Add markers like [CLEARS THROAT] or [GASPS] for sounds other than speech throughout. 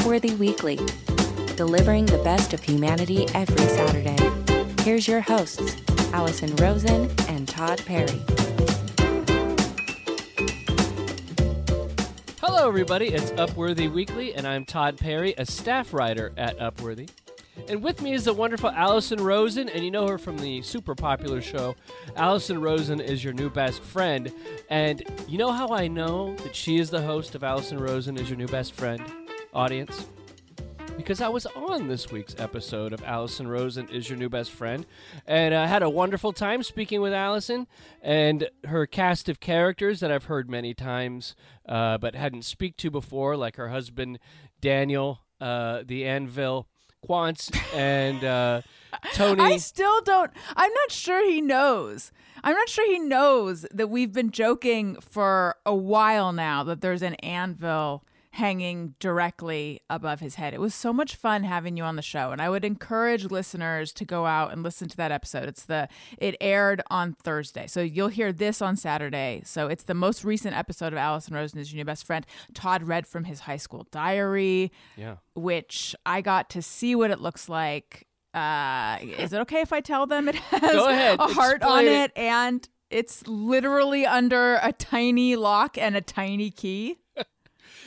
Upworthy Weekly, delivering the best of humanity every Saturday. Here's your hosts, Allison Rosen and Todd Perry. Hello, everybody. It's Upworthy Weekly, and I'm Todd Perry, a staff writer at Upworthy. And with me is the wonderful Allison Rosen, and you know her from the super popular show. Allison Rosen is your new best friend. And you know how I know that she is the host of Allison Rosen is your new best friend, audience? Because I was on this week's episode of Allison Rosen is your new best friend, and I had a wonderful time speaking with Allison and her cast of characters that I've heard many times, uh, but hadn't speak to before, like her husband Daniel, uh, the Anvil Quantz, and uh, [LAUGHS] Tony. I still don't. I'm not sure he knows. I'm not sure he knows that we've been joking for a while now that there's an anvil hanging directly above his head. It was so much fun having you on the show and I would encourage listeners to go out and listen to that episode. It's the it aired on Thursday. So you'll hear this on Saturday. So it's the most recent episode of Allison Rosen is your new best friend. Todd read from his high school diary, yeah. which I got to see what it looks like. Uh is it okay if I tell them it [LAUGHS] has Go ahead. a heart on it and it's literally under a tiny lock and a tiny key? [LAUGHS]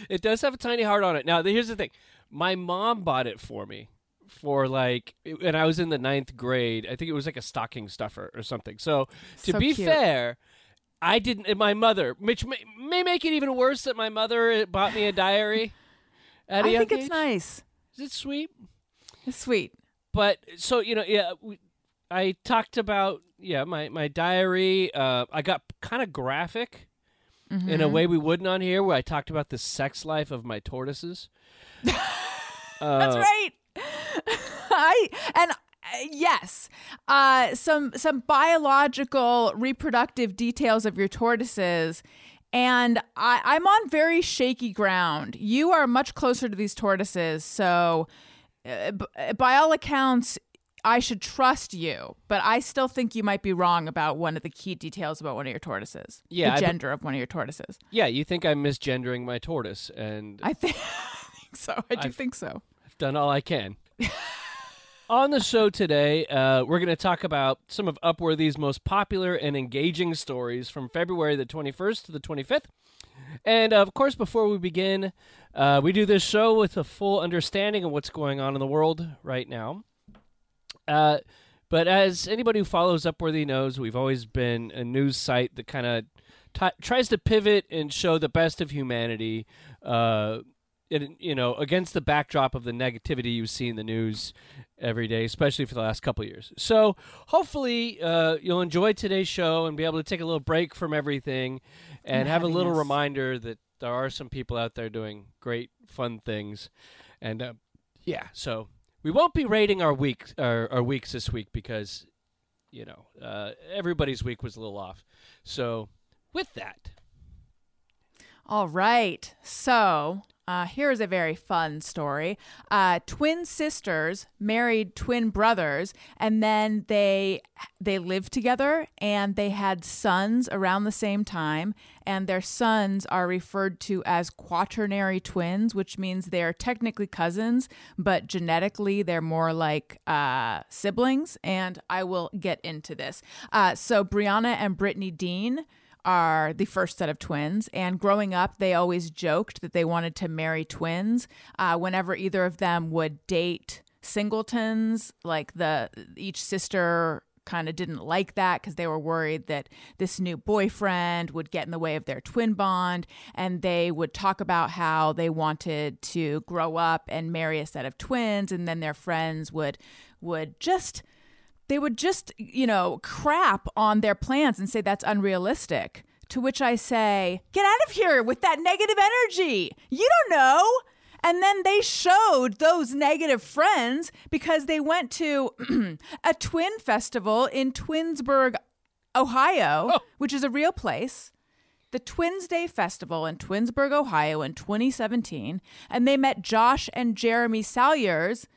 It does have a tiny heart on it. Now, here's the thing: my mom bought it for me for like, and I was in the ninth grade. I think it was like a stocking stuffer or something. So, to So be cute. fair, I didn't. My mother, which may, may make it even worse, that my mother bought me a diary. A I young think it's age. nice. Is it sweet? It's sweet. but so you know yeah we, i talked about yeah my my diary uh i got kind of graphic in Mm-hmm. a way we wouldn't on here where i talked about the sex life of my tortoises [LAUGHS] That's Uh, right. [LAUGHS] I and uh, yes, uh, some some biological reproductive details of your tortoises. And I, I'm on very shaky ground. You are much closer to these tortoises, so uh, b- by all accounts, I should trust you. But I still think you might be wrong about one of the key details about one of your tortoises. Yeah, the I be- gender of one of your tortoises. yeah you think i'm misgendering my tortoise and I think, [LAUGHS] I think so. I do I've- think so. I've done all I can. [LAUGHS] On the show today, uh, we're going to talk about some of Upworthy's most popular and engaging stories from February the 21st to the 25th. And of course, before we begin, uh, we do this show with a full understanding of what's going on in the world right now. Uh, but as anybody who follows Upworthy knows, we've always been a news site that kind of t- tries to pivot and show the best of humanity. Uh, in, you know, against the backdrop of the negativity you see in the news every day, especially for the last couple of years. So hopefully uh, you'll enjoy today's show and be able to take a little break from everything and And have a little reminder that there are some people out there doing great, fun things. And uh, yeah, so we won't be rating our week our, our weeks this week because you know uh, everybody's week was a little off. So with that, All right. So uh, here's a very fun story. Uh, twin sisters married twin brothers, and then they they lived together, and they had sons around the same time. And their sons are referred to as quaternary twins, which means they are technically cousins, but genetically they're more like uh, siblings. And I will get into this. Uh, so Brianna and Brittany Dean are the first set of twins. And growing up, they always joked that they wanted to marry twins. Uh, whenever either of them would date singletons, like the each sister kind of didn't like that because they were worried that this new boyfriend would get in the way of their twin bond and they would talk about how they wanted to grow up and marry a set of twins and then their friends would would just they would just, you know, crap on their plans and say that's unrealistic. To which I say, get out of here with that negative energy. You don't know. And then they showed those negative friends because they went to [CLEARS THROAT] a twin festival in Twinsburg, Ohio, oh. which is a real place the Twins Day Festival in Twinsburg, Ohio in 2017, and they met Josh and Jeremy Salyers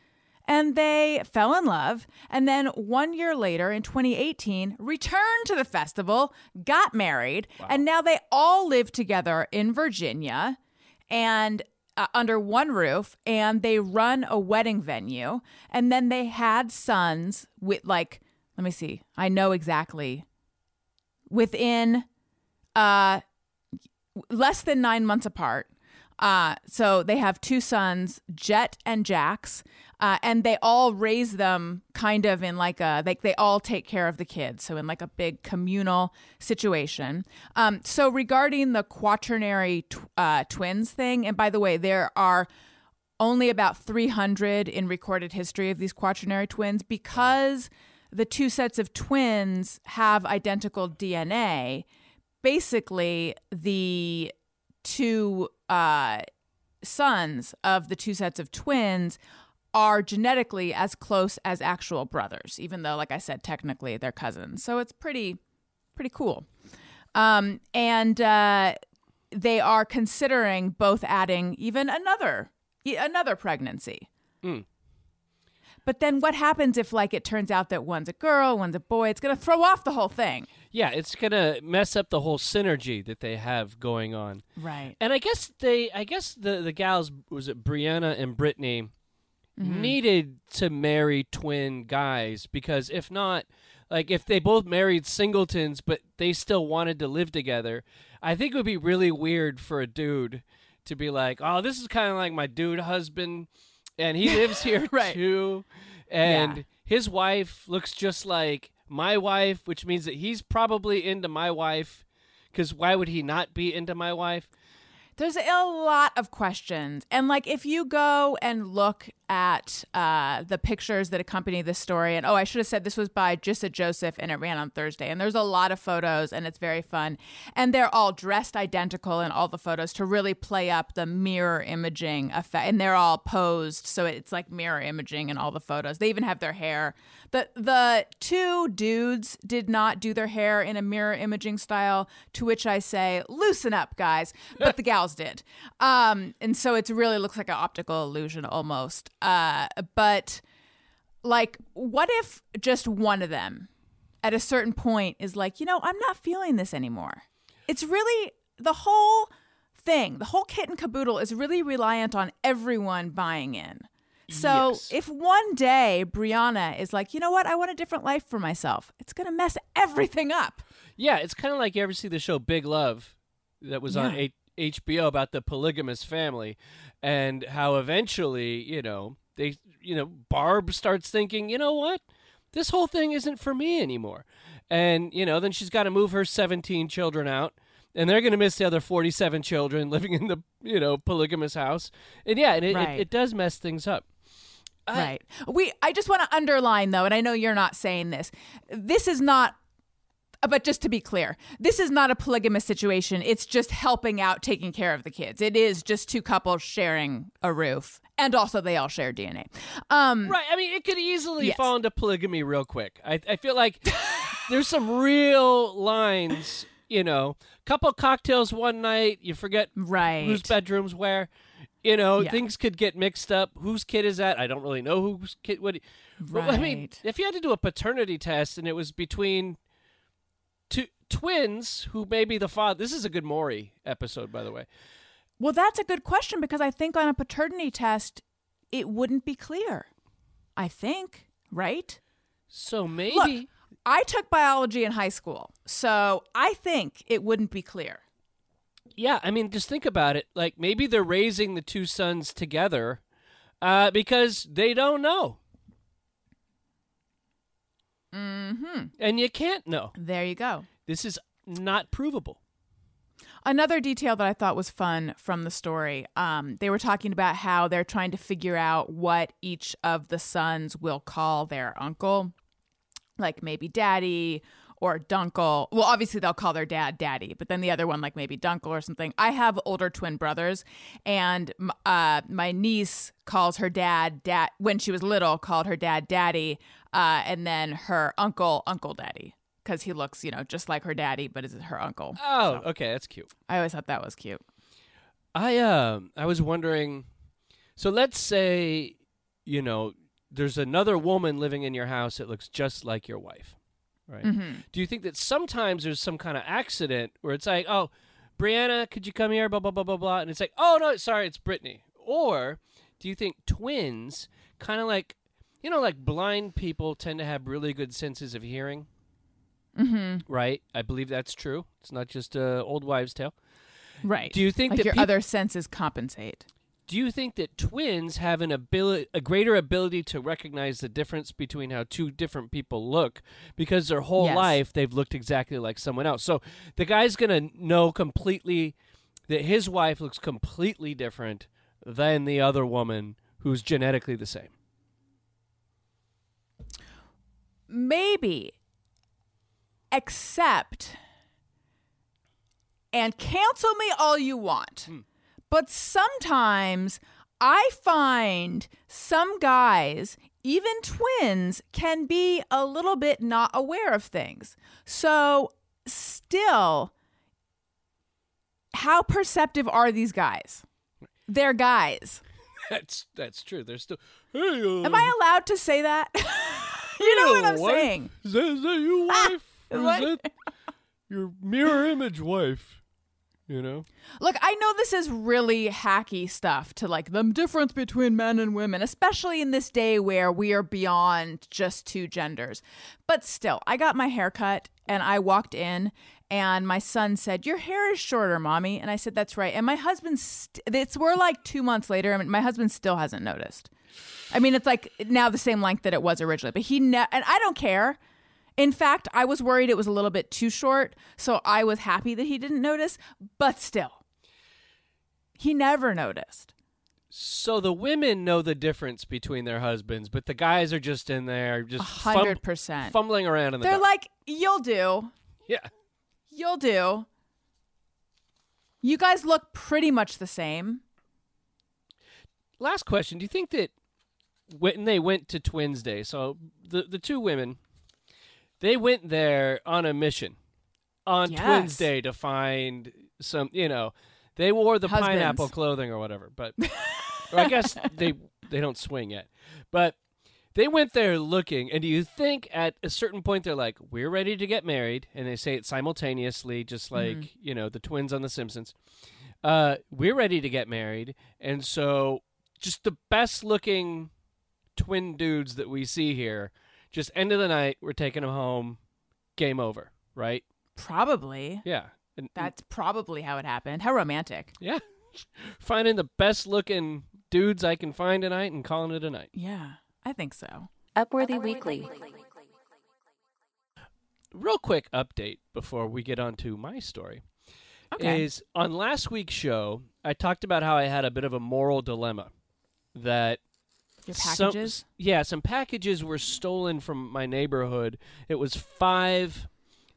and they fell in love. And then one year later in 2018, returned to the festival, got married, and now they all live together in Virginia. And uh, under one roof and they run a wedding venue and then they had sons with like let me see i know exactly within uh less than nine months apart uh so they have two sons jet and jax uh, and they all raise them kind of in like a like they all take care of the kids so in like a big communal situation um so regarding the quaternary tw- uh, twins thing and by the way there are only about 300 in recorded history of these quaternary twins because the two sets of twins have identical DNA. Basically, the two uh, sons of the two sets of twins are genetically as close as actual brothers, even though, like I said, technically they're cousins. So it's pretty, pretty cool. Um, and uh, they are considering both adding even another another pregnancy. But then what happens if like it turns out that one's a girl, one's a boy? It's going to throw off the whole thing. Yeah, it's gonna mess up the whole synergy that they have going on. Right. And I guess they, I guess the the gals was it Brianna and Brittany mm-hmm. needed to marry twin guys because if not, like if they both married singletons but they still wanted to live together, I think it would be really weird for a dude to be like, oh, this is kind of like my dude husband, and he lives here [LAUGHS] Right. too, and Yeah. his wife looks just like my wife, which means that he's probably into my wife. Because why would he not be into my wife? There's a lot of questions. And like if you go and look at uh, the pictures that accompany this story, and oh, I should have said this was by Jissa Joseph and it ran on Thursday. And there's a lot of photos and it's very fun. And they're all dressed identical in all the photos to really play up the mirror imaging effect. And they're all posed. So it's like mirror imaging in all the photos. They even have their hair. The the two dudes did not do their hair in a mirror imaging style, to which I say, loosen up, guys. But the gals did. Um, and so it really looks like an optical illusion almost. Uh, but like, what if just one of them at a certain point is like, you know, I'm not feeling this anymore? It's really the whole thing, the whole kit and caboodle is really reliant on everyone buying in. So Yes. if one day Brianna is like, you know what, I want a different life for myself, it's gonna mess everything up. Yeah, it's kind of like you ever see the show Big Love that was on Yeah. HBO about the polygamous family and how eventually, you know, they, you know, Barb starts thinking, you know what? This whole thing isn't for me anymore. And, you know, then she's got to move her 17 children out. And they're going to miss the other 47 children [LAUGHS] living in the, you know, polygamous house. And yeah, and it, Right. it, it does mess things up. I- right. We I just want to underline though, and I know you're not saying this. This is not but just to be clear, this is not a polygamous situation. It's just helping out taking care of the kids. It is just two couples sharing a roof. And also they all share DNA. Um Right. I mean, it could easily Yes. fall into polygamy real quick. I, I feel like [LAUGHS] there's some real lines, you know, couple cocktails one night, you forget right. whose bedroom's where. You know, Yeah. things could get mixed up. Whose kid is that? I don't really know whose kid. What? Well, I mean, if you had to do a paternity test and it was between two twins who may be the father. This is a good Maury episode, by the way. Well, that's a good question because I think on a paternity test it wouldn't be clear. I think, right? So maybe. Look, I took biology in high school, so I think it wouldn't be clear. Yeah, I mean, just think about it. Like maybe they're raising the two sons together uh, because they don't know, Mm-hmm. and you can't know. There you go. This is not provable. Another detail that I thought was fun from the story, um, they were talking about how they're trying to figure out what each of the sons will call their uncle, like maybe daddy or dunkle. Well, obviously they'll call their dad daddy, but then the other one like maybe dunkle or something. I have older twin brothers, and uh, my niece calls her dad dad when she was little, called her dad daddy, uh, and then her uncle uncle daddy because he looks you know just like her daddy, but is her uncle. Oh, okay, that's cute. I always thought that was cute. I um I was wondering so let's say you know there's another woman living in your house that looks just like your wife. Right? Mm-hmm. Do you think that sometimes there's some kind of accident where it's like, "Oh, Brianna, could you come here blah blah blah blah blah." And it's like, "Oh no, sorry, it's Brittany." Or do you think twins, kind of like, you know, like blind people tend to have really good senses of hearing? Mm-hmm. Right? I believe that's true. It's not just a old wives' tale. Right. Do you think like that your peop- other senses compensate? Do you think that twins have an ability, a greater ability to recognize the difference between how two different people look because their whole Yes. life they've looked exactly like someone else? So the guy's going to know completely that his wife looks completely different than the other woman who's genetically the same. Maybe. accept and cancel me all you want, but sometimes I find some guys, even twins, can be a little bit not aware of things. So, still, how perceptive are these guys? They're guys. [LAUGHS] That's that's true. They're still. Hey, uh, Am I allowed to say that? [LAUGHS] you know what I'm wife? saying. Is that, is that your [LAUGHS] ah, wife? or is What? that your mirror image wife? You know. Look, I know this is really hacky stuff to like the difference between men and women, especially in this day where we are beyond just two genders. But still, I got my hair cut and I walked in and my son said, "Your hair is shorter, mommy." And I said, "That's right." And my husband st- it's we're like 2 months later and my husband still hasn't noticed. I mean, it's like now the same length that it was originally, but he ne- and I don't care. In fact, I was worried it was a little bit too short, so I was happy that he didn't notice, but still. He never noticed. So the women know the difference between their husbands, but the guys are just in there, just hundred percent. fumbling around in the They're dark. like, you'll do. yeah. You'll do. You guys look pretty much the same. Last question: Do you think that when they went to Twins Day, so the the two women, they went there on a mission on Yes. Twins Day to find some, you know, they wore the Husbands. pineapple clothing or whatever, but [LAUGHS] or I guess they they don't swing yet, but. They went there looking, and do you think at a certain point they're like, "We're ready to get married," and they say it simultaneously, just like you know the twins on The Simpsons. Uh, we're ready to get married, and so just the best looking twin dudes that we see here. Just end of the night, we're taking them home. Game over, right? Probably. Yeah, and, That's probably how it happened. How romantic. yeah. [LAUGHS] Finding the best looking dudes I can find tonight and calling it a night. Yeah, I think so. Upworthy Weekly. Real quick update before we get on to my story. Okay. is on last week's show, I talked about how I had a bit of a moral dilemma that Your some- packages? yeah, some packages were stolen from my neighborhood. It was five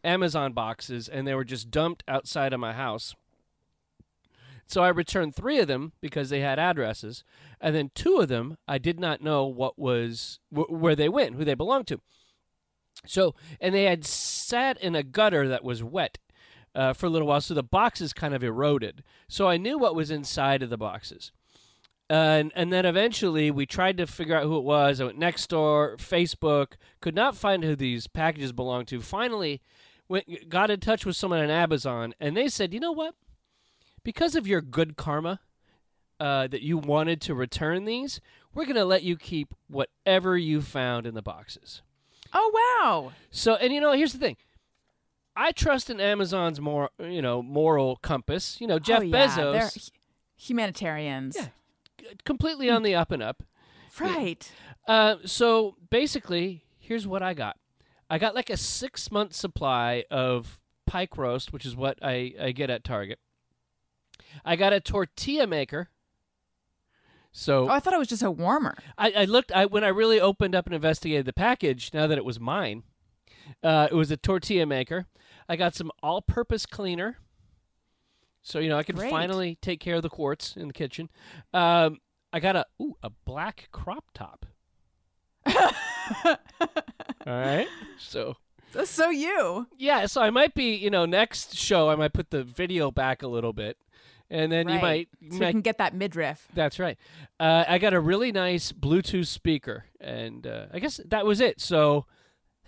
Amazon boxes, and they were just dumped outside of my house. So I returned three of them because they had addresses, and then two of them I did not know what was wh- where they went, who they belonged to. So, and they had sat in a gutter that was wet uh, for a little while, so the boxes kind of eroded. So I knew what was inside of the boxes. And and then eventually we tried to figure out who it was. I went next door, Facebook, could not find who these packages belonged to. Finally, went got in touch with someone on Amazon, and they said, you know what? Because of your good karma uh, that you wanted to return these, we're going to let you keep whatever you found in the boxes. Oh, wow. So, and you know, here's the thing. I trust in Amazon's more, you know, moral compass. You know, Jeff oh, yeah. Bezos, They're humanitarians. Yeah. Completely on the up and up. Right. Uh, so basically, here's what I got. I got like a six month supply of pike roast, which is what I, I get at Target. I got a tortilla maker. So Oh, I thought it was just a warmer. I, I looked I when I really opened up and investigated the package. Now that it was mine, uh, it was a tortilla maker. I got some all-purpose cleaner, so you know I can Great. finally take care of the quartz in the kitchen. Um, I got a ooh a black crop top. [LAUGHS] All right, so That's so you. yeah, so I might be you know next show I might put the video back a little bit, and then you might, you So might can get that midriff. that's right. Uh, I got a really nice Bluetooth speaker, and uh, I guess that was it. So, [LAUGHS]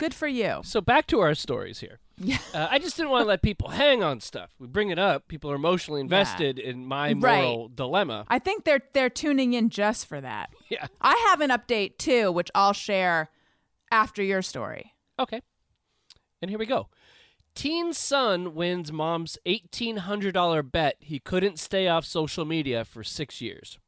Good for you. So back to our stories here. Yeah. Uh, I just didn't want to let people hang on stuff. We bring it up. People are emotionally invested in my Right. moral dilemma. I think they're they're tuning in just for that. [LAUGHS] Yeah. I have an update too, which I'll share after your story. Okay. And here we go. Teen son wins mom's $1,800 bet he couldn't stay off social media for six years.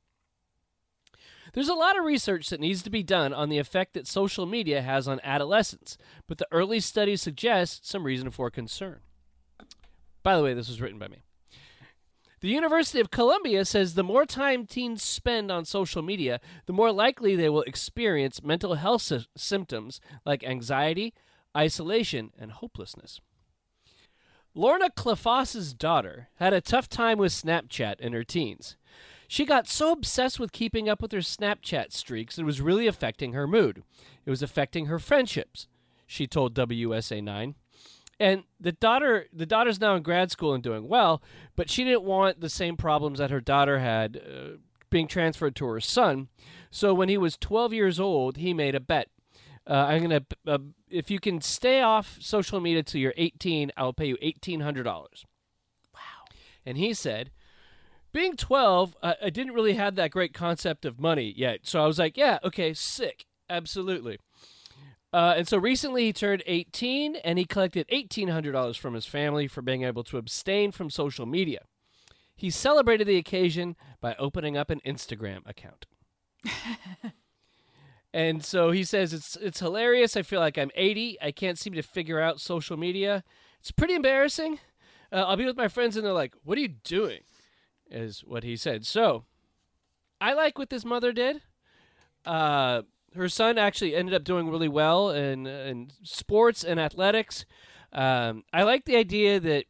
There's a lot of research that needs to be done on the effect that social media has on adolescents, but the early studies suggest some reason for concern. By the way, this was written by me. The University of Columbia says the more time teens spend on social media, the more likely they will experience mental health sy- symptoms like anxiety, isolation, and hopelessness. Lorna Klefos's daughter had a tough time with Snapchat in her teens. She got so obsessed with keeping up with her Snapchat streaks it was really affecting her mood. It was affecting her friendships, she told WSA 9. And the daughter the daughter's now in grad school and doing well, but she didn't want the same problems that her daughter had uh, being transferred to her son. So when he was 12 years old, he made a bet. Uh, I'm gonna uh, if you can stay off social media till you're 18, I'll pay you $1,800. Wow. And he said, being 12, uh, I didn't really have that great concept of money yet. So I was like, yeah, okay, sick. Absolutely. Uh, and so recently he turned 18 and he collected $1,800 from his family for being able to abstain from social media. He celebrated the occasion by opening up an Instagram account. [LAUGHS] and so he says it's it's hilarious. I feel like I'm 80. I can't seem to figure out social media. It's pretty embarrassing. Uh, I'll be with my friends and they're like, "What are you doing?" Is what he said. So, I like what this mother did. Uh, her son actually ended up doing really well in in sports and athletics. Um, I like the idea that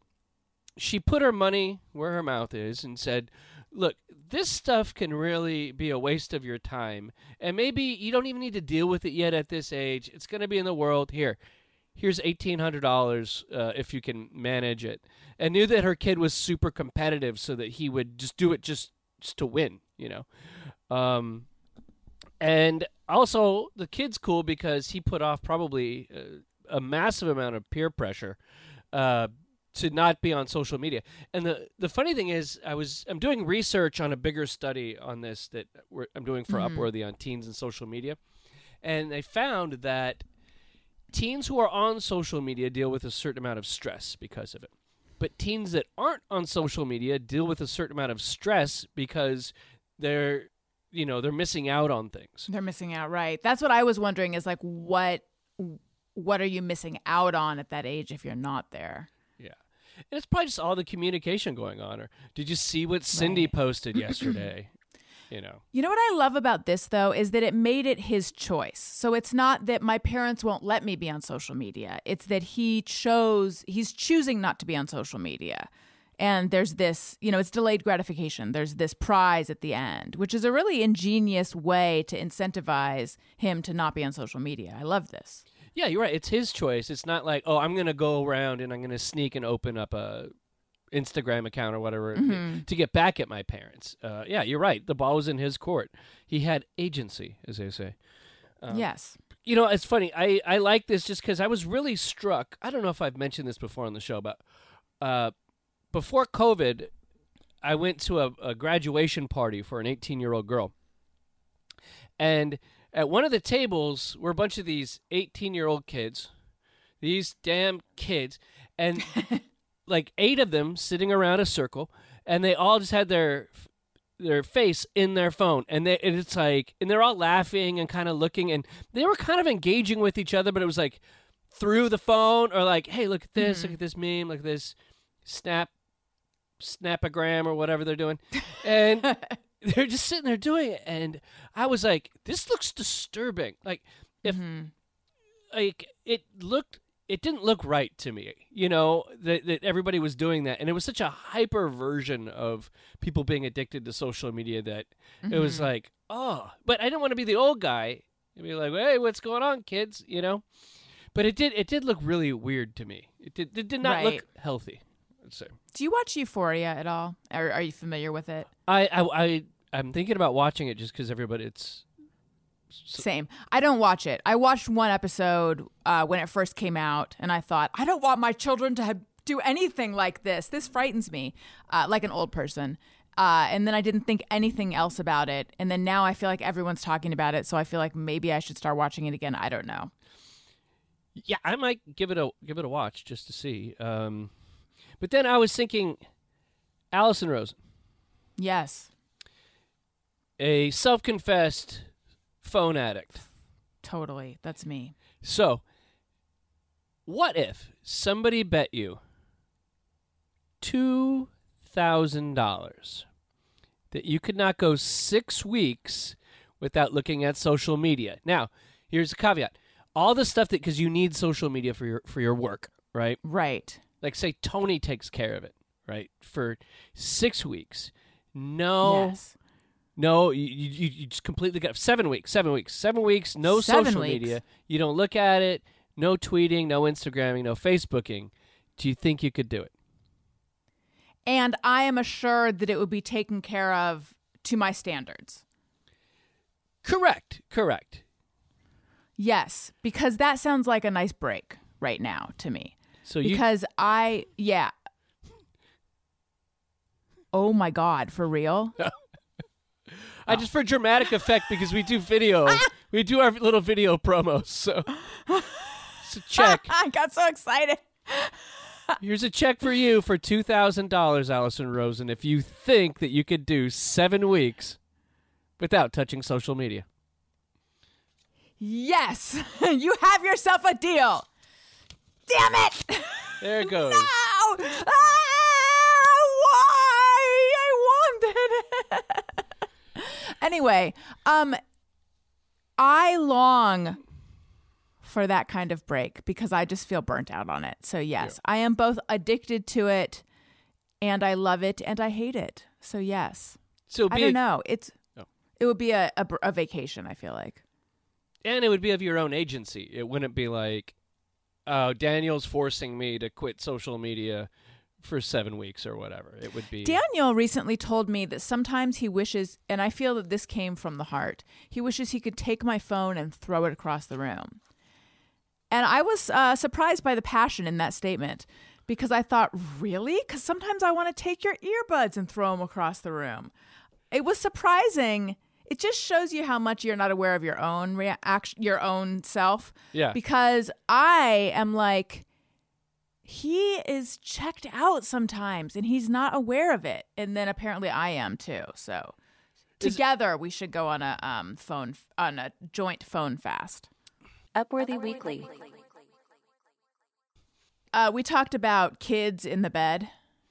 she put her money where her mouth is and said, "Look, this stuff can really be a waste of your time, and maybe you don't even need to deal with it yet at this age. It's going to be in the world here." Here's eighteen hundred dollars uh, if you can manage it, and knew that her kid was super competitive, so that he would just do it just, just to win, you know. Um, and also, the kid's cool because he put off probably uh, a massive amount of peer pressure uh, to not be on social media. And the the funny thing is, I was I'm doing research on a bigger study on this that we're, I'm doing for Upworthy on teens and social media, and they found that teens who are on social media deal with a certain amount of stress because of it. But teens that aren't on social media deal with a certain amount of stress because they're you know they're missing out on things They're missing out, right? That's what I was wondering is like what what are you missing out on at that age if you're not there? yeah and it's probably just all the communication going on or did you see what cindy Right. posted yesterday [CLEARS THROAT] you know You know what I love about this though is that it made it his choice. So it's not that my parents won't let me be on social media. It's that he chose he's choosing not to be on social media. And there's this, you know, it's delayed gratification. There's this prize at the end, which is a really ingenious way to incentivize him to not be on social media. I love this. yeah you're right it's his choice it's not like oh i'm gonna go around and i'm gonna sneak and open up a instagram account or whatever to get back at my parents. Uh, yeah you're right. The ball was in his court. He had agency as they say. Yes. you know it's funny. I i like this just because i was really struck. I don't know if i've mentioned this before on the show but uh before covid i went to a, a graduation party for an 18 year old girl. And at one of the tables were a bunch of these 18 year old kids these damn kids and [LAUGHS] like eight of them sitting around a circle and they all just had their their face in their phone. And, they, and it's like and they're all laughing and kind of looking and they were kind of engaging with each other but it was like through the phone or like hey look at this look mm-hmm. at this meme look at this snap snapagram or whatever they're doing. And [LAUGHS] they're just sitting there doing it and i was like this looks disturbing. Like if mm-hmm. like it looked it didn't look right to me you know that, that everybody was doing that and it was such a hyper version of people being addicted to social media that it was mm-hmm. like oh but i didn't want to be the old guy and be like hey what's going on kids you know but it did it did look really weird to me it did, it did not Right. look healthy let's say Do you watch Euphoria at all? Or are you familiar with it? I, I, I I'm thinking about watching it just because everybody it's Same. I don't watch it. I watched one episode uh, when it first came out, and I thought, I don't want my children to have, do anything like this. This frightens me, uh, like an old person. Uh, and then I didn't think anything else about it. And then now I feel like everyone's talking about it, so I feel like maybe I should start watching it again. I don't know. Yeah, I might give it a give it a watch just to see. Um, but then I was thinking, Allison Rosen, Yes, a self-confessed phone addict. totally. That's me. So, what if somebody bet you two thousand dollars that you could not go six weeks without looking at social media? Now, here's a caveat: all the stuff that because you need social media for your for your work, right? Right. Like, say Tony takes care of it, right, for six weeks. No, Yes. No, you, you, you just completely got seven weeks, seven weeks, seven weeks, no Seven social weeks. media. You don't look at it, no tweeting, no Instagramming, no Facebooking. Do you think you could do it? And I am assured that it would be taken care of to my standards. Correct, correct. Yes, because that sounds like a nice break right now to me. So you, Because I, yeah. Oh my God, for real? [LAUGHS] I just for dramatic effect because we do video, we do our little video promos. So, so check. [LAUGHS] I got so excited. Here's a check for you for two thousand dollars, Allison Rosen. If you think that you could do seven weeks without touching social media. Yes, [LAUGHS] you have yourself a deal. Damn it! There it goes. [LAUGHS] No! Ah, why? I wanted it. Anyway, um, I long for that kind of break because I just feel burnt out on it. So yes, I am both addicted to it, and I love it, and I hate it. So yes, So I don't know. It's Oh. it would be a, a a vacation. I feel like. and it would be of your own agency. It wouldn't be like, oh, Daniel's forcing me to quit social media for seven weeks or whatever. It would be Daniel recently told me that sometimes he wishes, and I feel that this came from the heart, he wishes he could take my phone and throw it across the room. And I was uh, surprised by the passion in that statement because I thought, really? Because sometimes I want to take your earbuds and throw them across the room. It was surprising. It just shows you how much you're not aware of your own reaction, your own self. Yeah. Because I am like, he is checked out sometimes and he's not aware of it and then apparently i am too so. Is- together we should go on a um phone on a joint phone fast. Upworthy Weekly. uh we talked about kids in the bed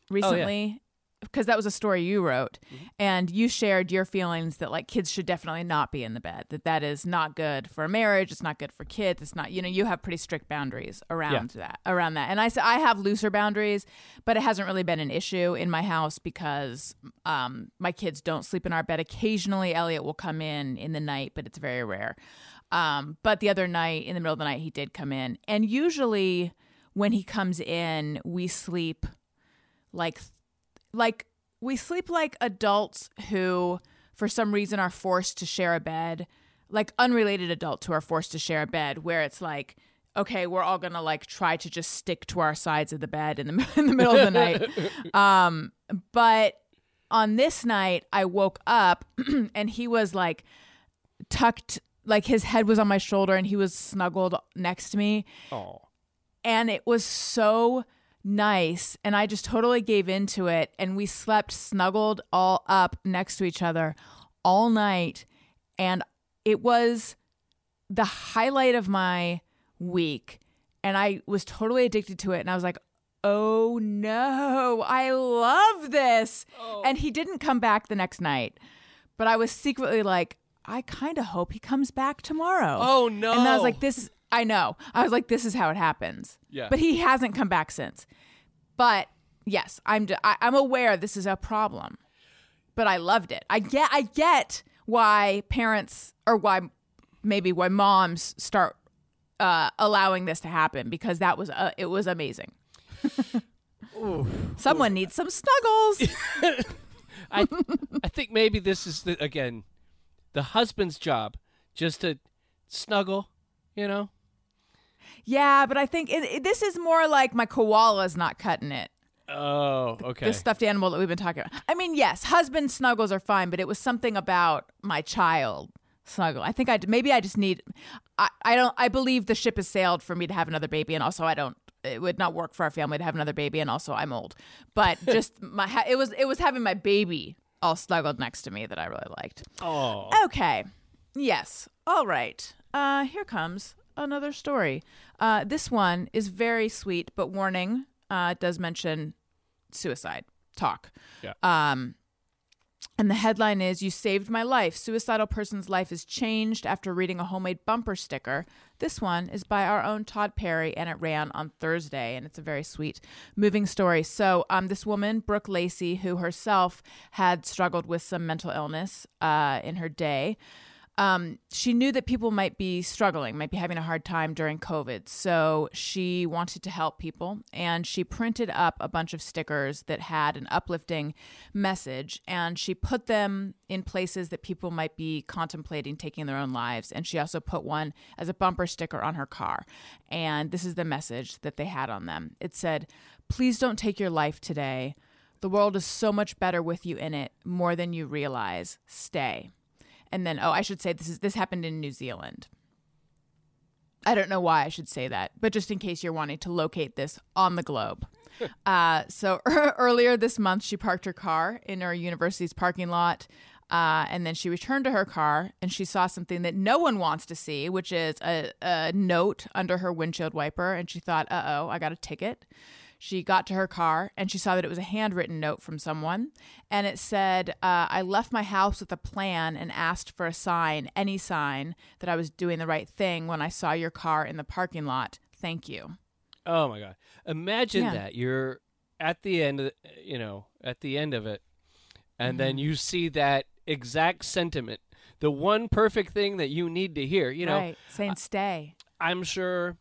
recently because that was a story you wrote and you shared your feelings that like kids should definitely not be in the bed that that is not good for a marriage it's not good for kids it's not you know you have pretty strict boundaries around that around that. And i said i have looser boundaries but it hasn't really been an issue in my house because um my kids don't sleep in our bed. Occasionally elliot will come in in the night but it's very rare. Um but the other night in the middle of the night he did come in. And usually when he comes in we sleep like like we sleep like adults who for some reason are forced to share a bed like unrelated adults who are forced to share a bed where it's like okay we're all gonna like try to just stick to our sides of the bed in the, [LAUGHS] in the middle of the night [LAUGHS] um but on this night i woke up [CLEARS THROAT] and he was like tucked like his head was on my shoulder and he was snuggled next to me Oh. and it was so nice. And i just totally gave into it. And we slept snuggled all up next to each other all night. And it was the highlight of my week. And i was totally addicted to it. And i was like oh no i love this. Oh. And he didn't come back the next night. But i was secretly like i kind of hope he comes back tomorrow. Oh no. and I was like, this, I know. I was like, this is how it happens. Yeah. But he hasn't come back since. But yes, I'm, d- I, am aware this is a problem. But I loved it. I get, I get why parents or why maybe why moms start uh, allowing this to happen because that was, uh, it was amazing. ooh, Someone needs some snuggles. [LAUGHS] I I think maybe this is the again the husband's job just to snuggle, you know. Yeah, but I think it, it- this is more like my koala's not cutting it. Oh, okay. The stuffed animal that we've been talking about. I mean, yes, husband snuggles are fine, but it was something about my child snuggle. I think I maybe I just need. I, I don't. I believe the ship has sailed for me to have another baby, and also I don't. It would not work for our family to have another baby, and also I'm old. But [LAUGHS] just my it was it was having my baby all snuggled next to me that I really liked. oh, Okay. Yes. All right. Uh, here comes another story. Uh, this one is very sweet, but warning. Uh, it does mention suicide talk. Yeah. Um, and the headline is You saved my life. Suicidal person's life is changed after reading a homemade bumper sticker. This one is by our own Todd Perry and it ran on Thursday and it's a very sweet, moving story. So, um, this woman, Brooke Lacey, who herself had struggled with some mental illness uh, in her day, um, she knew that people might be struggling, might be having a hard time during COVID. So she wanted to help people and she printed up a bunch of stickers that had an uplifting message and she put them in places that people might be contemplating taking their own lives. And she also put one as a bumper sticker on her car. And this is the message that they had on them it said, Please don't take your life today. The world is so much better with you in it, more than you realize. Stay. And then, oh, I should say this is this happened in New Zealand. I don't know why I should say that, but just in case you're wanting to locate this on the globe. [LAUGHS] uh, so [LAUGHS] earlier this month, she parked her car in her university's parking lot. Uh, and then she returned to her car and she saw something that no one wants to see, which is a, a note under her windshield wiper. And she thought, uh oh, I got a ticket. She got to her car and she saw that it was a handwritten note from someone. And it said, uh, I left my house with a plan and asked for a sign, any sign, that I was doing the right thing when I saw your car in the parking lot. Thank you. oh my God! Imagine Yeah. that you're at the end, of you know, at the end of it, and then Mm-hmm. you see that exact sentiment, the one perfect thing that you need to hear. You know, right. Saying stay. I'm sure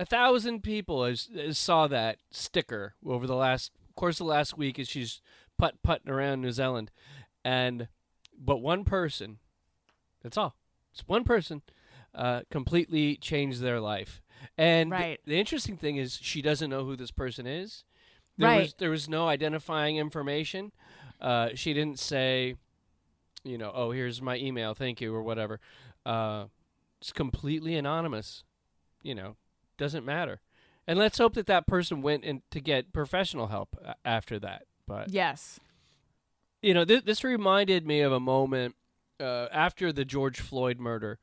a thousand people has, has saw that sticker over the last course of the last week as she's putt putting around New Zealand, and but one person, that's all. It's one person, uh, completely changed their life. And Right. the interesting thing is she doesn't know who this person is. There Right. was there was no identifying information. Uh, she didn't say, you know, oh here's my email, thank you or whatever. Uh, it's completely anonymous. You know, doesn't matter. And let's hope that that person went in to get professional help after that. But Yes. you know, this, this reminded me of a moment uh, after the George Floyd murder.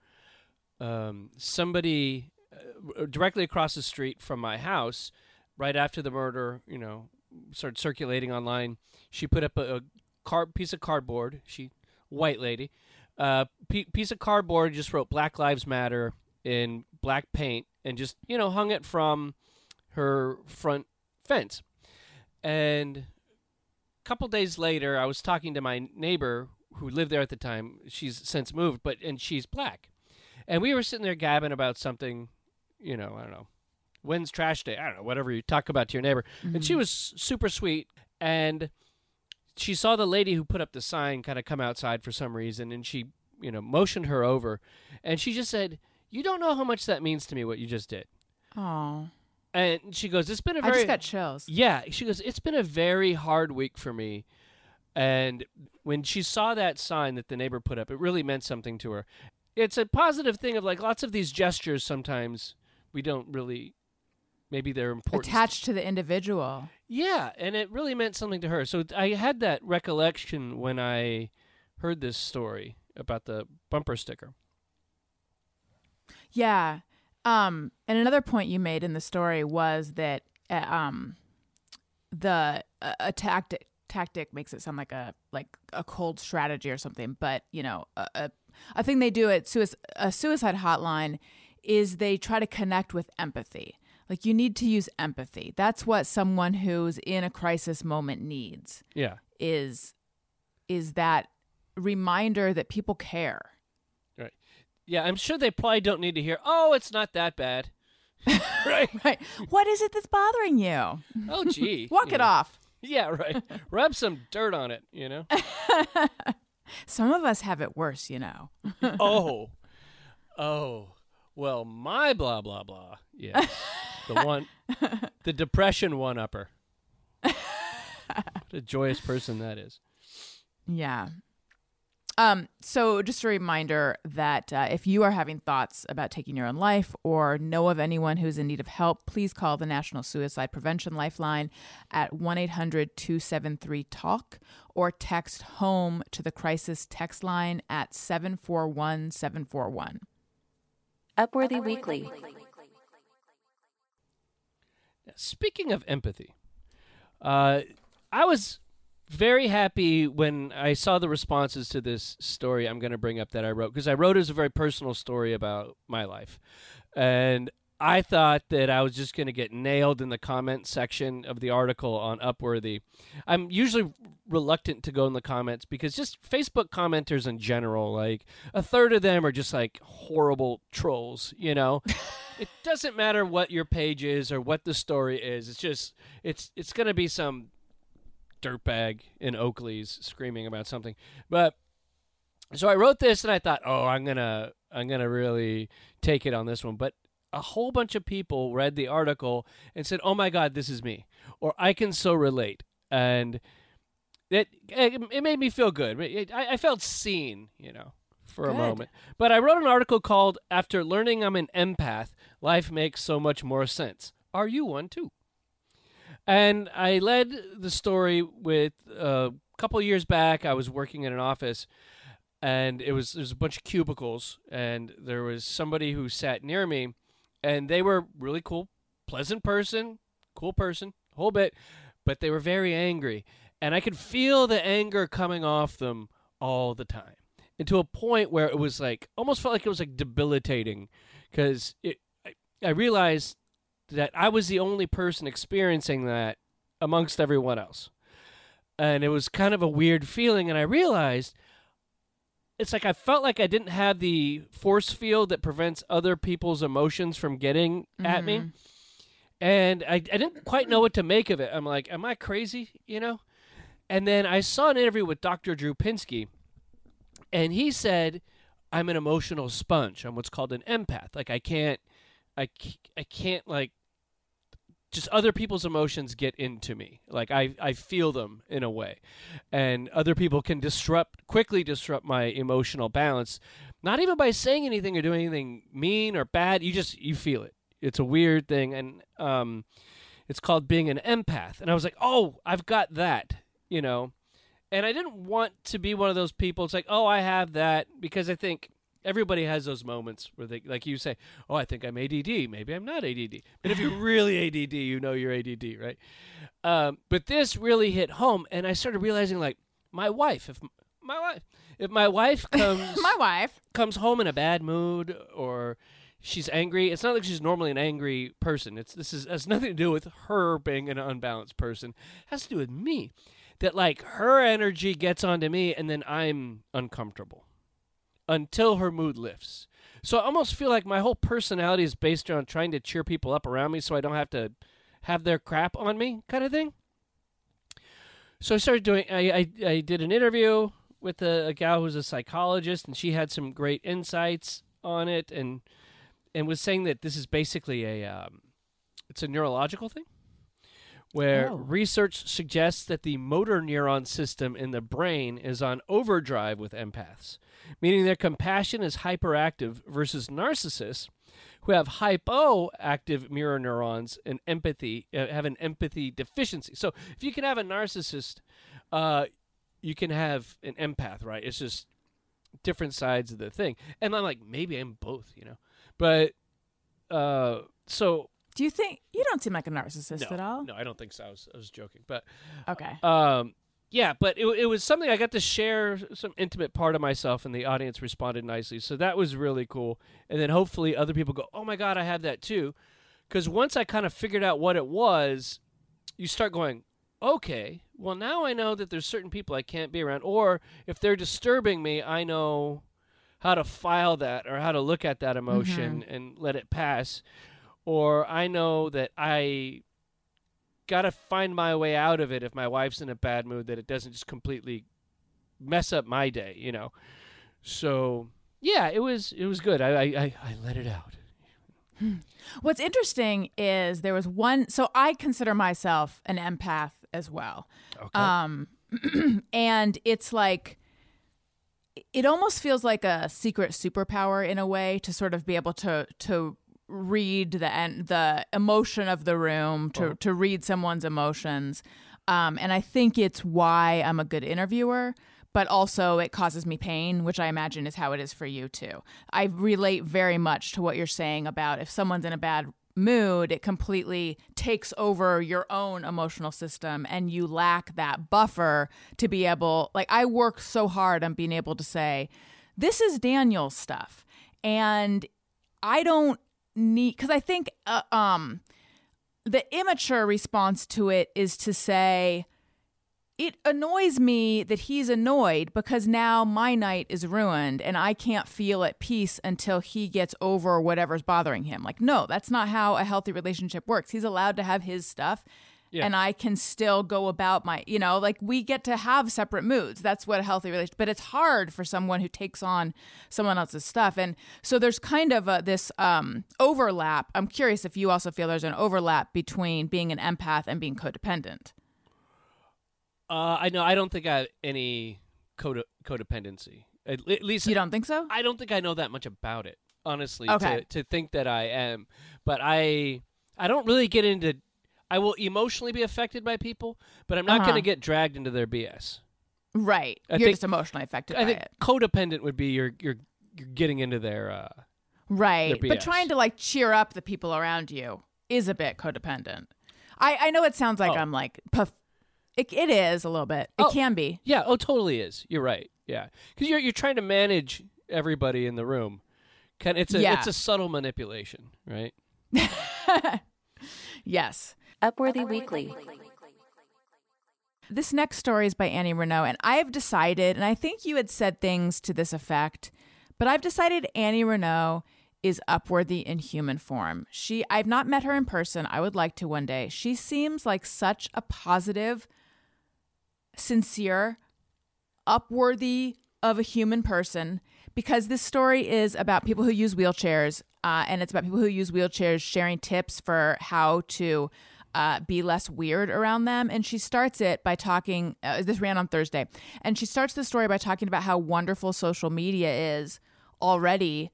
Um, somebody uh, directly across the street from my house, right after the murder, you know, started circulating online. She put up a, a car piece of cardboard. She white lady, uh, p- piece of cardboard. Just wrote Black Lives Matter in black paint, and just you know hung it from her front fence. And a couple days later, I was talking to my neighbor who lived there at the time. She's since moved, but and she's black. And we were sitting there gabbing about something, you know, I don't know. When's trash day? I don't know, whatever you talk about to your neighbor. And she mm-hmm. was super sweet and she saw the lady who put up the sign kind of come outside for some reason and she, you know, motioned her over and she just said, "You don't know how much that means to me what you just did." Oh, And she goes, "It's been a very I just got chills. yeah, she goes, It's been a very hard week for me. And when she saw that sign that the neighbor put up, it really meant something to her. It's a positive thing of like lots of these gestures sometimes we don't really maybe they're important. Attached to the individual. Yeah, and it really meant something to her. So I had that recollection when I heard this story about the bumper sticker. Yeah. Um, and another point you made in the story was that uh, um, the uh, a tactic tactic makes it sound like a like a cold strategy or something. But you know, a, a, a thing they do at a suicide hotline is they try to connect with empathy. Like you need to use empathy. That's what someone who's in a crisis moment needs. Yeah. Is is that reminder that people care. Yeah, I'm sure they probably don't need to hear, "Oh, it's not that bad." [LAUGHS] right? Right. what is it that's bothering you? Oh, gee. [LAUGHS] Walk it know. off. Yeah, right. [LAUGHS] Rub some dirt on it, you know? Some of us have it worse, you know. oh, oh. Well, my blah blah blah. Yeah, the one, the depression one upper. what a joyous person that is. Yeah. Um, so, just a reminder that uh, if you are having thoughts about taking your own life or know of anyone who's in need of help, please call the National Suicide Prevention Lifeline at 1 800 273 TALK or text HOME to the crisis text line at 741 741. Upworthy Weekly. Speaking of empathy, uh, I was very happy when I saw the responses to this story I'm going to bring up that I wrote because I wrote it as a very personal story about my life. And I thought that I was just going to get nailed in the comment section of the article on Upworthy. I'm usually reluctant to go in the comments because just Facebook commenters in general, like a third of them are just like horrible trolls, you know? [LAUGHS] it doesn't matter what your page is or what the story is. It's just it's it's going to be some dirtbag in Oakley's screaming about something. But so I wrote this and I thought, "Oh, I'm going to I'm going to really take it on this one." But a whole bunch of people read the article and said, "Oh my god, this is me." Or I can so relate. And it it, made me feel good. It, I, I, felt seen, you know, for good. a moment. But I wrote an article called "After Learning I'm an Empath, Life Makes So Much More Sense." Are you one too? And I led the story with uh, a couple years back. I was working in an office, and it was there's a bunch of cubicles, and there was somebody who sat near me, and they were really cool, pleasant person, cool person, whole bit, but they were very angry, and I could feel the anger coming off them all the time, and to a point where it was like almost felt like it was like debilitating, because it. I, I realized that I was the only person experiencing that amongst everyone else. And it was kind of a weird feeling. And I realized it's like I felt like I didn't have the force field that prevents other people's emotions from getting mm-hmm. at me. Mm-hmm. And I, I didn't quite know what to make of it. I'm like, am I crazy? You know? And then I saw an interview with Dr. Drew Pinsky, and he said, I'm an emotional sponge. I'm what's called an empath. Like, I can't, I, I can't, like, just other people's emotions get into me. Like I, I feel them in a way. And other people can disrupt quickly disrupt my emotional balance. Not even by saying anything or doing anything mean or bad. You just you feel it. It's a weird thing and um it's called being an empath. And I was like, "Oh, I've got that." You know. And I didn't want to be one of those people. It's like, "Oh, I have that" because I think everybody has those moments where they like you say oh i think i'm add maybe i'm not add but if you're [LAUGHS] really add you know you're add right? Um, but this really hit home and i started realizing like my wife if my wife if my wife [LAUGHS] comes my wife. comes home in a bad mood or she's angry it's not like she's normally an angry person. It's this is has nothing to do with her being an unbalanced person. It has to do with me. That like her energy gets onto me and then i'm uncomfortable until her mood lifts. So I almost feel like my whole personality is based on trying to cheer people up around me so I don't have to have their crap on me, kind of thing. So I started doing, I, I, I did an interview with a, a gal who's a psychologist, and she had some great insights on it and and was saying that this is basically a um, it's a neurological thing where oh. research suggests that the motor neuron system in the brain is on overdrive with empaths meaning their compassion is hyperactive versus narcissists who have hypoactive mirror neurons and empathy uh, have an empathy deficiency. So if you can have a narcissist, uh, you can have an empath, right? It's just different sides of the thing. And I'm like, maybe I'm both, you know. But uh, so do you think you don't seem like a narcissist no, at all? No, I don't think so. I was, I was joking, but okay. Um, yeah, but it, it was something I got to share some intimate part of myself, and the audience responded nicely. So that was really cool. And then hopefully other people go, "Oh my god, I have that too," because once I kind of figured out what it was, you start going, "Okay, well now I know that there's certain people I can't be around, or if they're disturbing me, I know how to file that or how to look at that emotion mm-hmm. and let it pass." Or I know that I got to find my way out of it if my wife's in a bad mood that it doesn't just completely mess up my day, you know. So yeah, it was it was good. I I, I, I let it out. What's interesting is there was one. So I consider myself an empath as well. Okay. Um, [CLEARS THROAT] and it's like it almost feels like a secret superpower in a way to sort of be able to to read the and the emotion of the room to Uh-huh. to read someone's emotions. Um, and I think it's why I'm a good interviewer, but also it causes me pain, which I imagine is how it is for you too. I relate very much to what you're saying about if someone's in a bad mood, it completely takes over your own emotional system and you lack that buffer to be able like I work so hard on being able to say this is Daniel's stuff and I don't need cuz I think uh, um the immature response to it is to say it annoys me that he's annoyed because now my night is ruined and I can't feel at peace until he gets over whatever's bothering him. Like, no, that's not how a healthy relationship works. He's allowed to have his stuff. Yeah. And I can still go about my, you know, like we get to have separate moods. That's what a healthy relationship. But it's hard for someone who takes on someone else's stuff, and so there's kind of a, this um, overlap. I'm curious if you also feel there's an overlap between being an empath and being codependent. Uh, I know. I don't think I have any code codependency. At, at least You don't think so? I don't think I know that much about it, honestly. Okay. To, to think that I am, but I I don't really get into. I will emotionally be affected by people, but I'm not Uh-huh. going to get dragged into their BS. Right. I You're think- just emotionally affected I by think it. codependent would be you're you're you're getting into their. Uh, Right. their But trying to like cheer up the people around you is a bit codependent. I, I know it sounds like Oh. I'm like, puff. It, it is a little bit. It Oh. can be. yeah. Oh, totally is. You're right. Yeah, because you're you're trying to manage everybody in the room. Kind it's a Yeah. it's a subtle manipulation, right? [LAUGHS] Yes. Upworthy Weekly. This next story is by Annie Reneau, and I've decided, and I think you had said things to this effect, but I've decided Annie Reneau is upworthy in human form. She, I've not met her in person. I would like to one day. She seems like such a positive, sincere, upworthy of a human person because this story is about people who use wheelchairs uh, and it's about people who use wheelchairs sharing tips for how to uh, be less weird around them. And she starts it by talking, uh, this ran on Thursday, and she starts the story by talking about how wonderful social media is already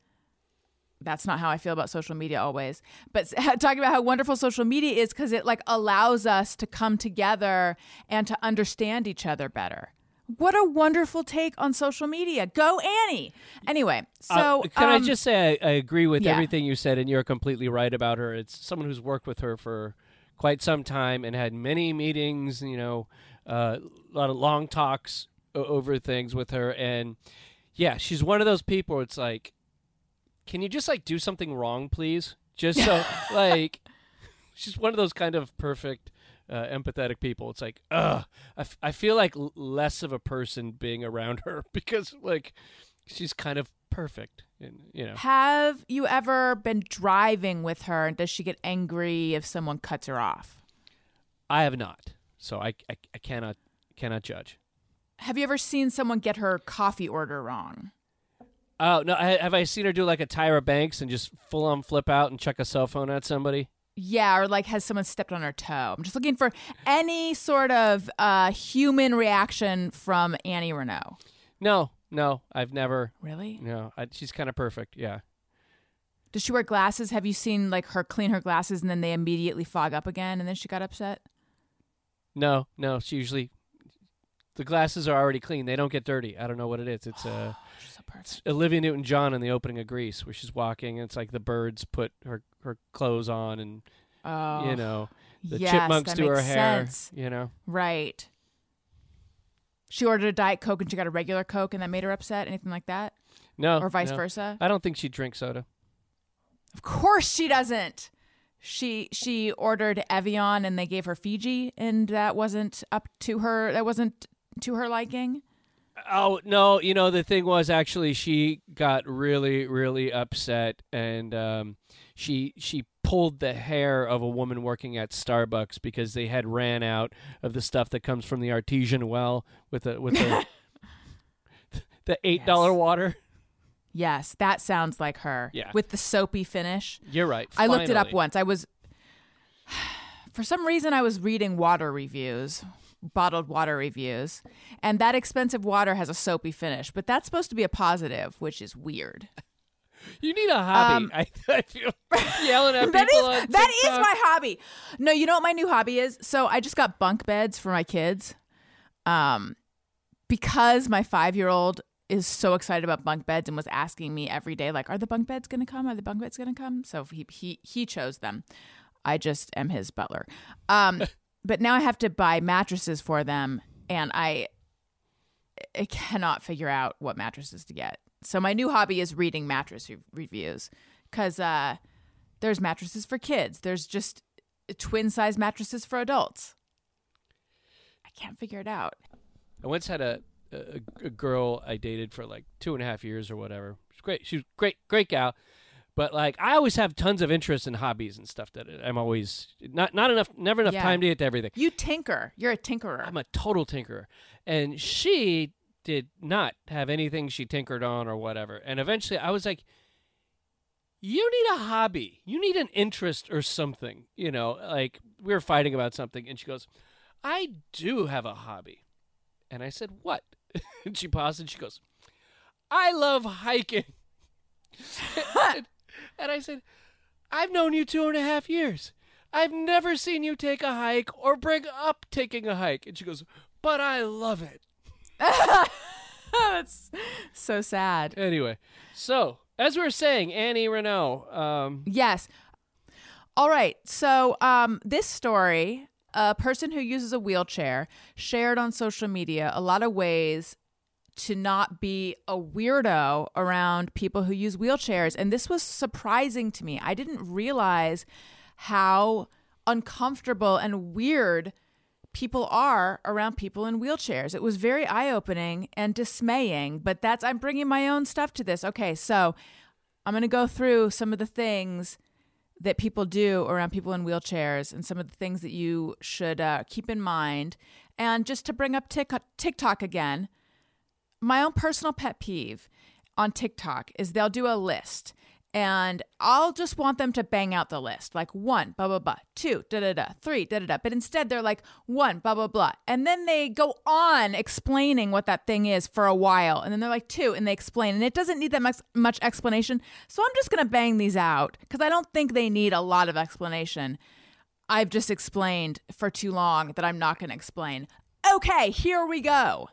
that's not how I feel about social media always. But [LAUGHS] talking about how wonderful social media is because it like allows us to come together and to understand each other better. What a wonderful take on social media. Go Annie. Anyway, so Uh, can I um, just say I, I agree with yeah. everything you said, and you're completely right about her. It's someone who's worked with her for quite some time and had many meetings. You know, uh, a lot of long talks over things with her, and yeah, she's one of those people. It's like, can you just like do something wrong, please? Just so [LAUGHS] like, she's one of those kind of perfect. Uh, empathetic people. It's like, ugh, I, f- I feel like l- less of a person being around [LAUGHS] her because like she's kind of perfect and you know have you ever been driving with her and does she get angry if someone cuts her off? i have not so i i, I cannot cannot judge Have you ever seen someone get her coffee order wrong? oh no I, have i seen her do like a tyra banks and just full on flip out and chuck a cell phone at somebody Yeah, or like has someone stepped on her toe? I'm just looking for any sort of uh, human reaction from Annie Reneau. no no i've never Really? no I, she's kind of perfect yeah Does she wear glasses? Have you seen like her clean her glasses and then they immediately fog up again and then she got upset? no no she usually the glasses are already clean they don't get dirty i don't know what it is it's uh [GASPS] so it's olivia newton-john in the opening of grease where she's walking and it's like the birds put her her clothes on and Oh, you know the yes, chipmunks that do her hair sense. you know Right. She ordered a diet coke and she got a regular coke and that made her upset. Anything like that, no or vice no. versa? i don't think she'd drink soda Of course she doesn't. She she ordered Evian and they gave her Fiji and that wasn't up to her. That wasn't to her liking. Oh no! You know the thing was actually she got really, really upset, and um, she she pulled the hair of a woman working at Starbucks because they had ran out of the stuff that comes from the artesian well with a with a [LAUGHS] the eight dollar Yes. water. Yes, that sounds like her. Yeah. With the soapy finish. You're right. I looked it up once. I was [SIGHS] for some reason I was reading water reviews, bottled water reviews, and that expensive water has a soapy finish, but that's supposed to be a positive, which is weird. You need a hobby. Um, [LAUGHS] I, I feel yelling at [LAUGHS] That people is that is my hobby. No, you know what my new hobby is? So I just got bunk beds for my kids. Um because my 5-year-old is so excited about bunk beds and was asking me every day like are the bunk beds going to come? Are the bunk beds going to come? So he he he chose them. I just am his butler. Um [LAUGHS] but now I have to buy mattresses for them and I I cannot figure out what mattresses to get. So my new hobby is reading mattress re- reviews cuz uh there's mattresses for kids. There's just twin size mattresses for adults. I can't figure it out. I once had a, a a girl I dated for like two and a half years or whatever. She's great. She was great, great gal. But like, I always have tons of interests and hobbies and stuff that I'm always not not enough, never enough Yeah. time to get to everything. You tinker. You're a tinkerer. I'm a total tinkerer, and she did not have anything she tinkered on or whatever. And eventually, I was like, "You need a hobby. You need an interest or something." You know, like we were fighting about something, and she goes, "I do have a hobby," and I said, "What?" [LAUGHS] and she paused and she goes, "I love hiking." [LAUGHS] [LAUGHS] and I said, "I've known you two and a half years." I've never seen you take a hike or bring up taking a hike. And she goes, But I love it. [LAUGHS] That's so sad. Anyway, so as we were saying, Annie Reneau. Um, Yes. All right. So, um, this story, a person who uses a wheelchair shared on social media a lot of ways to not be a weirdo around people who use wheelchairs. And this was surprising to me. I didn't realize how uncomfortable and weird people are around people in wheelchairs. It was very eye-opening and dismaying, but that's I'm bringing my own stuff to this. Okay, so I'm going to go through some of the things that people do around people in wheelchairs and some of the things that you should uh, keep in mind. And just to bring up Tik- TikTok again, my own personal pet peeve on TikTok is they'll do a list and I'll just want them to bang out the list like one, blah, blah, blah, two, da, da, da, three, da, da, da. But instead they're like one, blah, blah, blah. And then they go on explaining what that thing is for a while. And then they're like two and they explain. And it doesn't need that much, much explanation. So I'm just going to bang these out because I don't think they need a lot of explanation. I've just explained for too long that I'm not going to explain. Okay, here we go.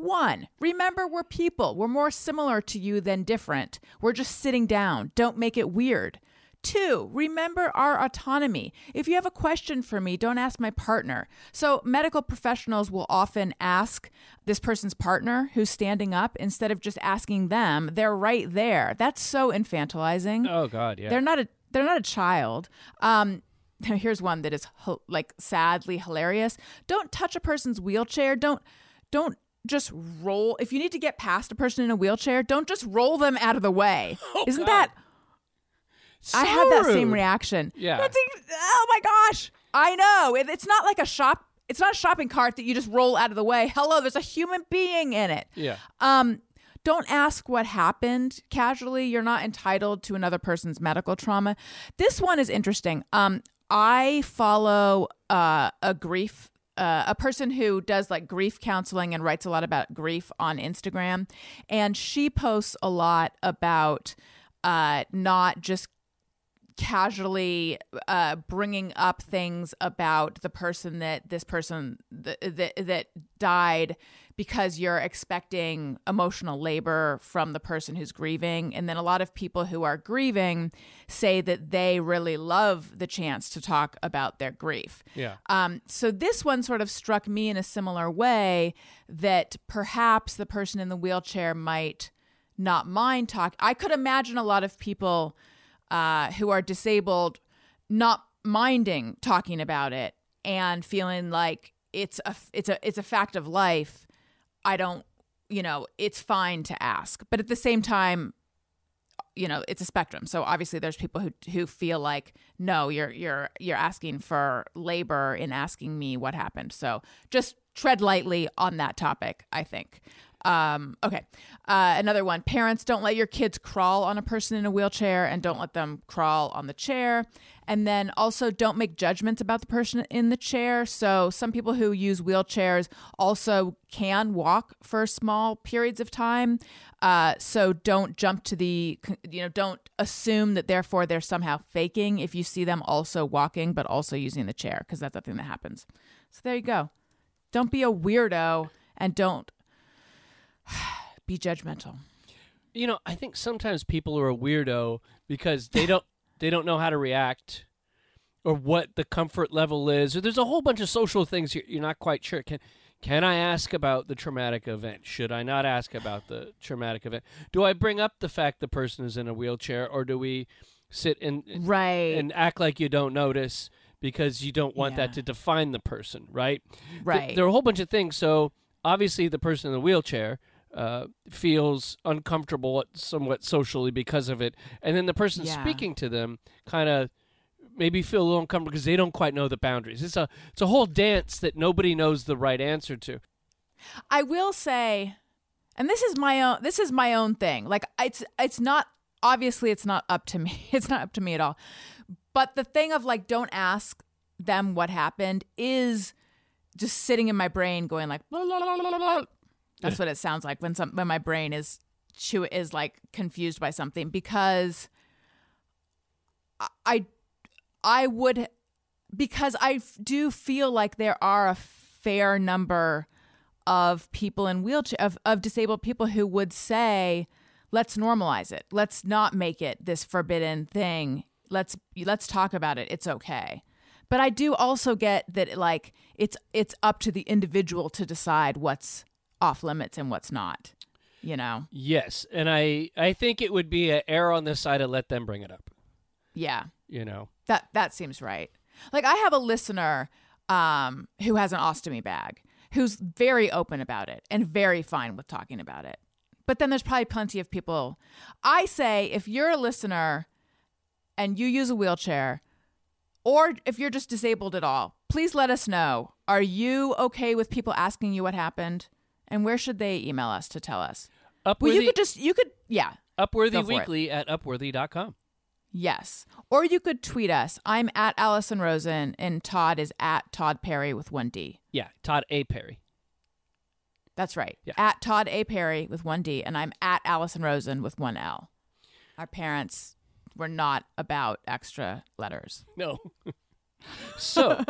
One, remember we're people. We're more similar to you than different. We're just sitting down. Don't make it weird. Two, remember our autonomy. If you have a question for me, don't ask my partner. So, medical professionals will often ask this person's partner who's standing up instead of just asking them. They're right there. That's so infantilizing. oh, God, yeah. They're not a they're not a child. Um, [LAUGHS] here's one that is like sadly hilarious. Don't touch a person's wheelchair. Don't don't just roll. If you need to get past a person in a wheelchair, don't just roll them out of the way. [LAUGHS] Isn't Oh, God. that? I had So that same reaction. Yeah. That's oh my gosh. I know. It, it's not like a shop. It's not a shopping cart that you just roll out of the way. Hello, there's a human being in it. Yeah. Um, don't ask what happened casually. You're not entitled to another person's medical trauma. This one is interesting. Um, I follow uh, a grief. Uh, a person who does like grief counseling and writes a lot about grief on Instagram, and she posts a lot about uh, not just casually uh, bringing up things about the person that this person that, that that died because you're expecting emotional labor from the person who's grieving and then a lot of people who are grieving say that they really love the chance to talk about their grief Yeah. um, so this one sort of struck me in a similar way that perhaps the person in the wheelchair might not mind talk. I could imagine a lot of people uh, who are disabled not minding talking about it and feeling like it's a it's a it's a fact of life. I don't, you know, it's fine to ask, but at the same time, you know it's a spectrum. So obviously there's people who who feel like no you're you're you're asking for labor in asking me what happened. So just tread lightly on that topic i think Um, okay. Uh, another one. Parents don't let your kids crawl on a person in a wheelchair and don't let them crawl on the chair. And then also don't make judgments about the person in the chair. So some people who use wheelchairs also can walk for small periods of time. Uh, so don't jump to the, you know, don't assume that therefore they're somehow faking if you see them also walking but also using the chair because that's the thing that happens. So there you go. Don't be a weirdo and don't [SIGHS] be judgmental. You know, I think sometimes people are a weirdo because they don't [LAUGHS] they don't know how to react or what the comfort level is. Or there's a whole bunch of social things you're, you're not quite sure. Can can I ask about the traumatic event? Should I not ask about the traumatic event? Do I bring up the fact the person is in a wheelchair, or do we sit and Right. and act like you don't notice because you don't want that to define the person, right? Th- Right. there are a whole bunch of things. So obviously, the person in the wheelchair uh, feels uncomfortable somewhat socially because of it, and then the person Yeah. speaking to them kind of maybe feel a little uncomfortable because they don't quite know the boundaries. It's a it's a whole dance that nobody knows the right answer to. I will say, and this is my own this is my own thing. Like it's it's not obviously it's not up to me. [LAUGHS] It's not up to me at all. But the thing of like don't ask them what happened is just sitting in my brain going like blah, blah, blah, blah, blah. That's what it sounds like when some when my brain is chew is like confused by something because I I, would because I do feel like there are a fair number of people in wheelchair of, of disabled people who would say let's normalize it. Let's not make it this forbidden thing. Let's let's talk about it. It's okay. But i do also get that like it's it's up to the individual to decide what's off limits and what's not you know Yes, and I I think it would be an error on the side to let them bring it up. yeah You know. That that seems right. Like I have a listener um, who has an ostomy bag, who's very open about it and very fine with talking about it. But then there's probably plenty of people. I say if you're a listener and you use a wheelchair, or if you're just disabled at all, please let us know. Are you okay with people asking you what happened? And where should they email us to tell us? Well, you could just you could yeah Upworthy go for it. Weekly at upworthy.com. Yes. Or you could tweet us. I'm at Allison Rosen and Todd is at Todd Perry with one D. Yeah, Todd A. Perry. That's right. Yeah. At Todd A. Perry with one D. And I'm at Allison Rosen with one L. Our parents were not about extra letters. No. [LAUGHS] so,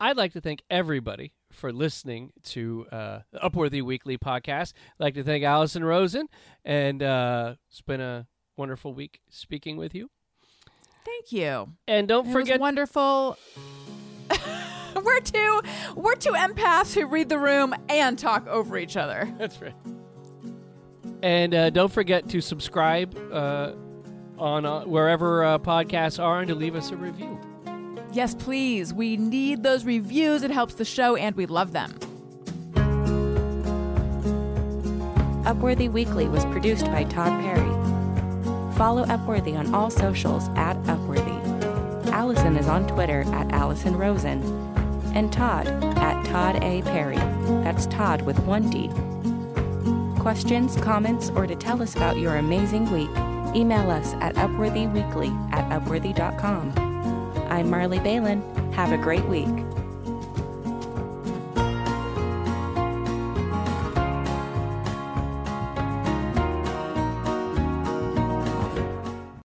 I'd like to thank everybody for listening to uh, the Upworthy Weekly podcast. I'd like to thank Allison Rosen, and uh, it's been a wonderful week speaking with you. Thank you. And don't It forget, wonderful. [LAUGHS] we're two we're two empaths who read the room and talk over each other. that's right. And uh, don't forget to subscribe uh, on uh, wherever uh, podcasts are and to leave us a review. Yes, please. We need those reviews. It helps the show and we love them. Upworthy Weekly was produced by Todd Perry. Follow Upworthy on all socials at Upworthy. Allison is on Twitter at Allison Rosen. And Todd at Todd A. Perry. That's Todd with one D. Questions, comments, or to tell us about your amazing week, email us at upworthyweekly at upworthy.com. I'm Marley Balin. Have a great week.